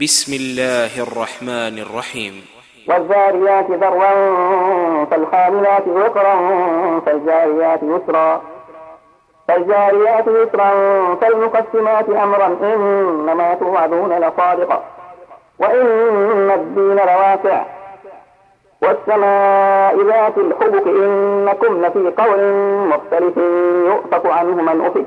بسم الله الرحمن الرحيم. والذاريات ذروا فالحاملات وقرا فالجاريات يسرا. فالجاريات يسرا فالمقسمات أمرا إنما توعدون لصادق. وإن الدين لواقع. والسماء ذات الحبك إنكم لفي قول مختلف يؤفك عنه من أفك.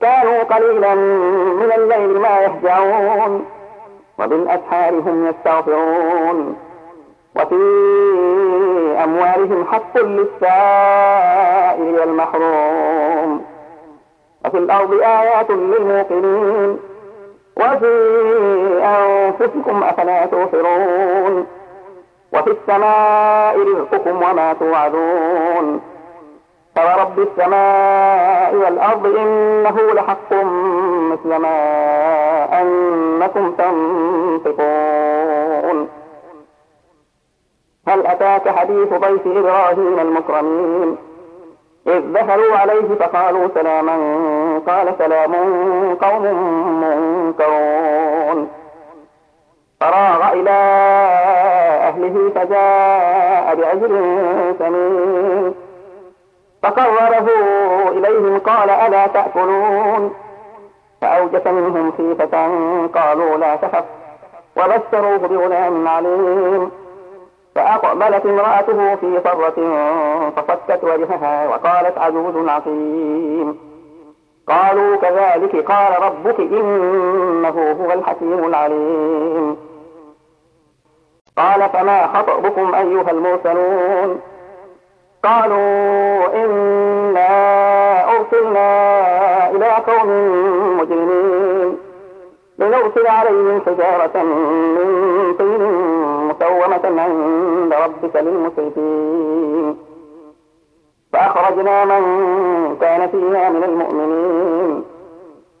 كانوا قليلا من الليل ما يهجعون وبالأسحار هم يستغفرون. وفي أموالهم حق للسائل والمحروم. وفي الأرض آيات للموقنين. وفي أنفسكم أفلا تبصرون وفي السماء رزقكم وما توعدون. فورب السماء والأرض إنه لحق مثل ما أنكم تنطقون. هل أتاك حديث ضيف إبراهيم المكرمين؟ إذ دخلوا عليه فقالوا سلاما قال سلام قوم منكرون. فراغ إلى أهله فجاء بعجل سمين. فقربه إليهم قال ألا تأكلون فأوجس منهم خيفة قالوا لا تخف وبشروه بغلام عليم فأقبلت امرأته في صرة فصكت وجهها وقالت عجوز عقيم قالوا كذلك قال ربك إنه هو الحكيم العليم قال فما خطبكم أيها المرسلون قالوا إنا أرسلنا إلى قوم مجرمين لنرسل عليهم حجارة من طين مسومة عند ربك للمسرفين فأخرجنا من كان فيها من المؤمنين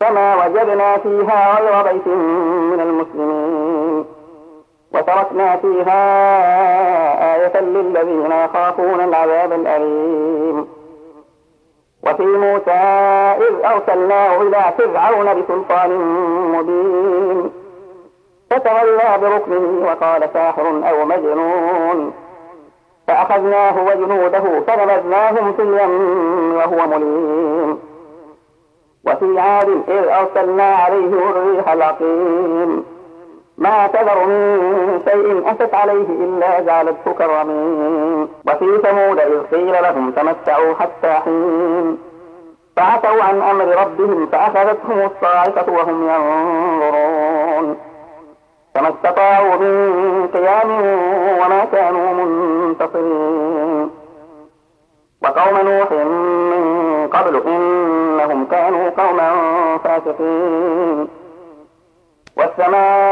فما وجدنا فيها غير بيت من المسلمين. وتركنا فيها آية للذين يخافون العذاب الأليم. وفي موسى إذ أرسلناه إلى فرعون بسلطان مبين. فتولى بركنه وقال ساحر أو مجنون. فأخذناه وجنوده فنبذناهم في اليم وهو مليم. وفي عاد إذ أرسلنا عليهم الريح العقيم. ما تذر من شيء أتت عليه إلا جعلته كرمين وفي ثمود إذ قيل لهم تمتعوا حتى حين. فعتوا عن أمر ربهم فأخذتهم الصاعقة وهم ينظرون. فما استطاعوا من قيام وما كانوا منتصرين. وقوم نوح من قبل إنهم كانوا قوما فاسقين. والسماء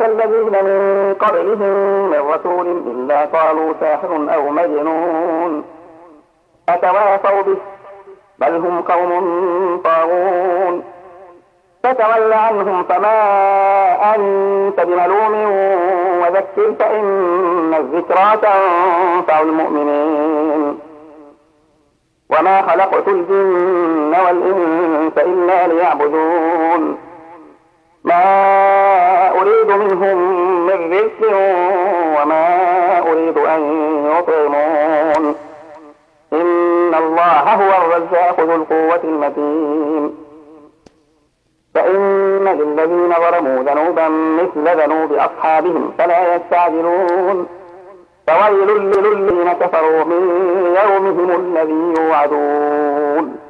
أتى الذين من قبلهم من رسول إلا قالوا ساحر أو مجنون. أتواصوا به بل هم قوم طاغون. فتول عنهم فما أنت بملوم وذكر فإن الذكرى تنفع المؤمنين. وما خلقت الجن والإنس إلا ليعبدون. ما أريد منهم من رزق وما أريد أن يطعمون. إن الله هو الرزاق ذو القوة المتين. فإن للذين ظلموا ذنوبا مثل ذنوب أصحابهم فلا يستعجلون. فويل للذين كفروا من يومهم الذي يوعدون.